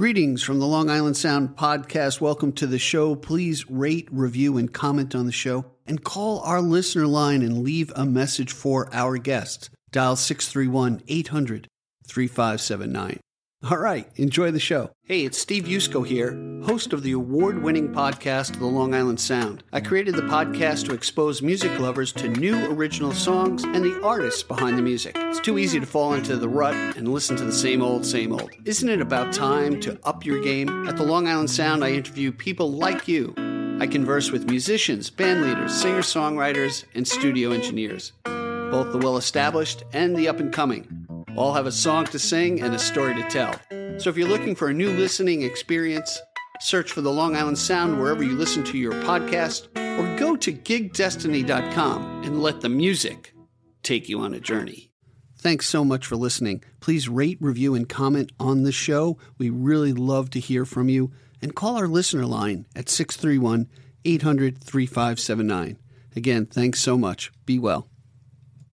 Greetings from the Long Island Sound podcast. Welcome to the show. Please rate, review, and comment on the show, and call our listener line and leave a message for our guests. Dial 631 800 3579. All right, enjoy the show. Hey, it's Steve Yusko here, host of the award winning podcast, The Long Island Sound. I created the podcast to expose music lovers to new original songs and the artists behind the music. It's too easy to fall into the rut and listen to the same old, same old. Isn't it about time to up your game? At the Long Island Sound, I interview people like you. I converse with musicians, band leaders, singer songwriters, and studio engineers, both the well established and the up and coming. All have a song to sing and a story to tell. So if you're looking for a new listening experience, search for the Long Island Sound wherever you listen to your podcast, or go to gigdestiny.com and let the music take you on a journey. Thanks so much for listening. Please rate, review, and comment on the show. We really love to hear from you. And call our listener line at 631 800 3579. Again, thanks so much. Be well.